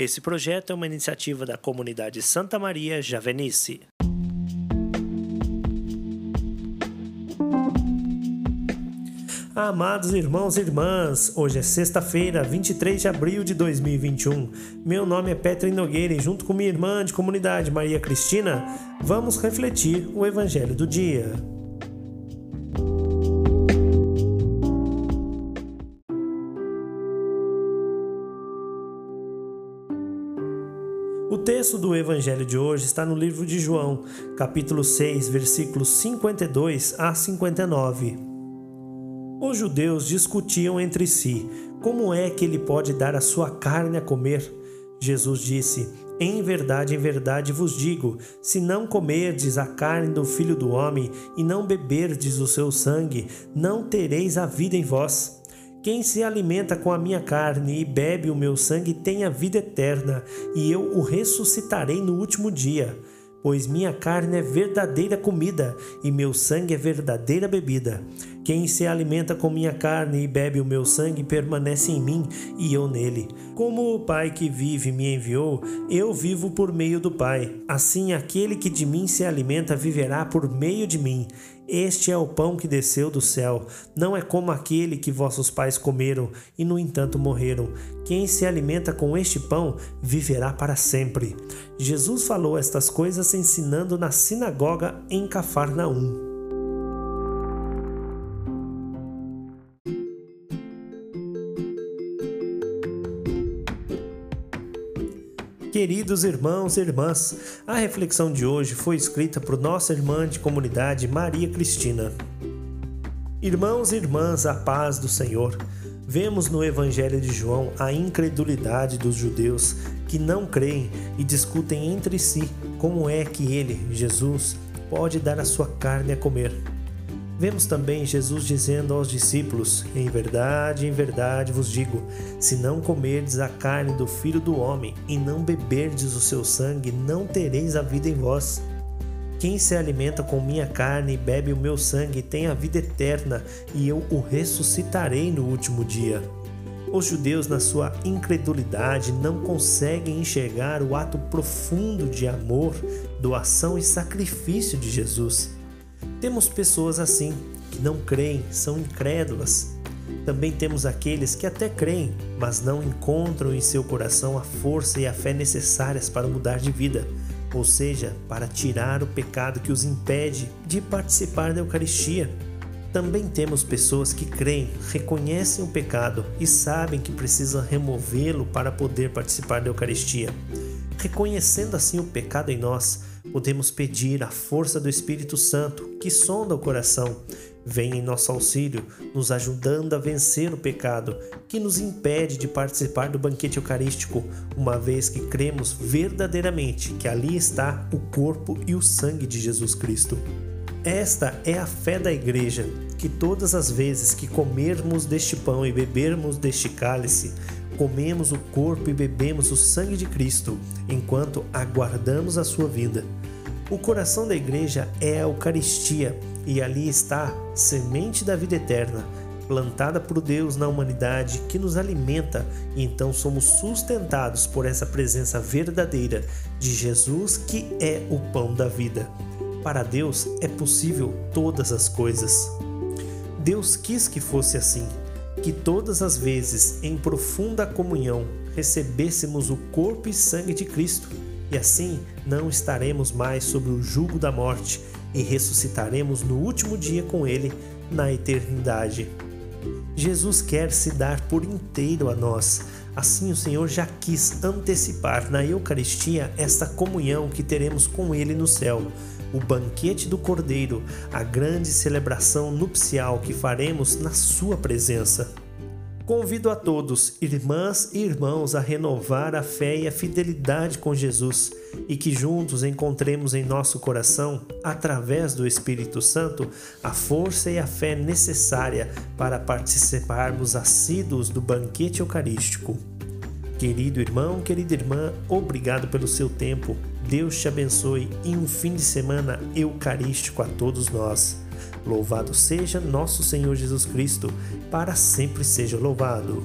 Esse projeto é uma iniciativa da comunidade Santa Maria Javenice. Amados irmãos e irmãs, hoje é sexta-feira, 23 de abril de 2021. Meu nome é Petra Nogueira e junto com minha irmã de comunidade Maria Cristina, vamos refletir o evangelho do dia. O texto do evangelho de hoje está no livro de João, capítulo 6, versículos 52 a 59. Os judeus discutiam entre si como é que ele pode dar a sua carne a comer. Jesus disse: Em verdade, em verdade vos digo: se não comerdes a carne do filho do homem e não beberdes o seu sangue, não tereis a vida em vós. Quem se alimenta com a minha carne e bebe o meu sangue tem a vida eterna, e eu o ressuscitarei no último dia. Pois minha carne é verdadeira comida e meu sangue é verdadeira bebida. Quem se alimenta com minha carne e bebe o meu sangue permanece em mim e eu nele. Como o Pai que vive me enviou, eu vivo por meio do Pai. Assim, aquele que de mim se alimenta viverá por meio de mim. Este é o pão que desceu do céu, não é como aquele que vossos pais comeram e, no entanto, morreram. Quem se alimenta com este pão viverá para sempre. Jesus falou estas coisas ensinando na sinagoga em Cafarnaum. Queridos irmãos e irmãs, a reflexão de hoje foi escrita por nossa irmã de comunidade Maria Cristina. Irmãos e irmãs, a paz do Senhor. Vemos no Evangelho de João a incredulidade dos judeus que não creem e discutem entre si como é que ele, Jesus, pode dar a sua carne a comer. Vemos também Jesus dizendo aos discípulos: Em verdade, em verdade vos digo: se não comerdes a carne do filho do homem e não beberdes o seu sangue, não tereis a vida em vós. Quem se alimenta com minha carne e bebe o meu sangue tem a vida eterna, e eu o ressuscitarei no último dia. Os judeus, na sua incredulidade, não conseguem enxergar o ato profundo de amor, doação e sacrifício de Jesus. Temos pessoas assim, que não creem, são incrédulas. Também temos aqueles que até creem, mas não encontram em seu coração a força e a fé necessárias para mudar de vida, ou seja, para tirar o pecado que os impede de participar da Eucaristia. Também temos pessoas que creem, reconhecem o pecado e sabem que precisam removê-lo para poder participar da Eucaristia. Reconhecendo assim o pecado em nós, podemos pedir a força do Espírito Santo, que sonda o coração, vem em nosso auxílio, nos ajudando a vencer o pecado que nos impede de participar do banquete eucarístico, uma vez que cremos verdadeiramente que ali está o corpo e o sangue de Jesus Cristo. Esta é a fé da Igreja, que todas as vezes que comermos deste pão e bebermos deste cálice, comemos o corpo e bebemos o sangue de Cristo, enquanto aguardamos a sua vinda. O coração da igreja é a Eucaristia e ali está semente da vida eterna, plantada por Deus na humanidade que nos alimenta e então somos sustentados por essa presença verdadeira de Jesus que é o pão da vida. Para Deus é possível todas as coisas. Deus quis que fosse assim que todas as vezes, em profunda comunhão, recebêssemos o corpo e sangue de Cristo, e assim não estaremos mais sob o jugo da morte e ressuscitaremos no último dia com Ele na eternidade. Jesus quer se dar por inteiro a nós. Assim, o Senhor já quis antecipar na Eucaristia esta comunhão que teremos com Ele no céu o banquete do Cordeiro, a grande celebração nupcial que faremos na Sua presença. Convido a todos, irmãs e irmãos, a renovar a fé e a fidelidade com Jesus e que juntos encontremos em nosso coração, através do Espírito Santo, a força e a fé necessária para participarmos assíduos do banquete eucarístico. Querido irmão, querida irmã, obrigado pelo seu tempo. Deus te abençoe e um fim de semana eucarístico a todos nós. Louvado seja nosso Senhor Jesus Cristo, para sempre seja louvado.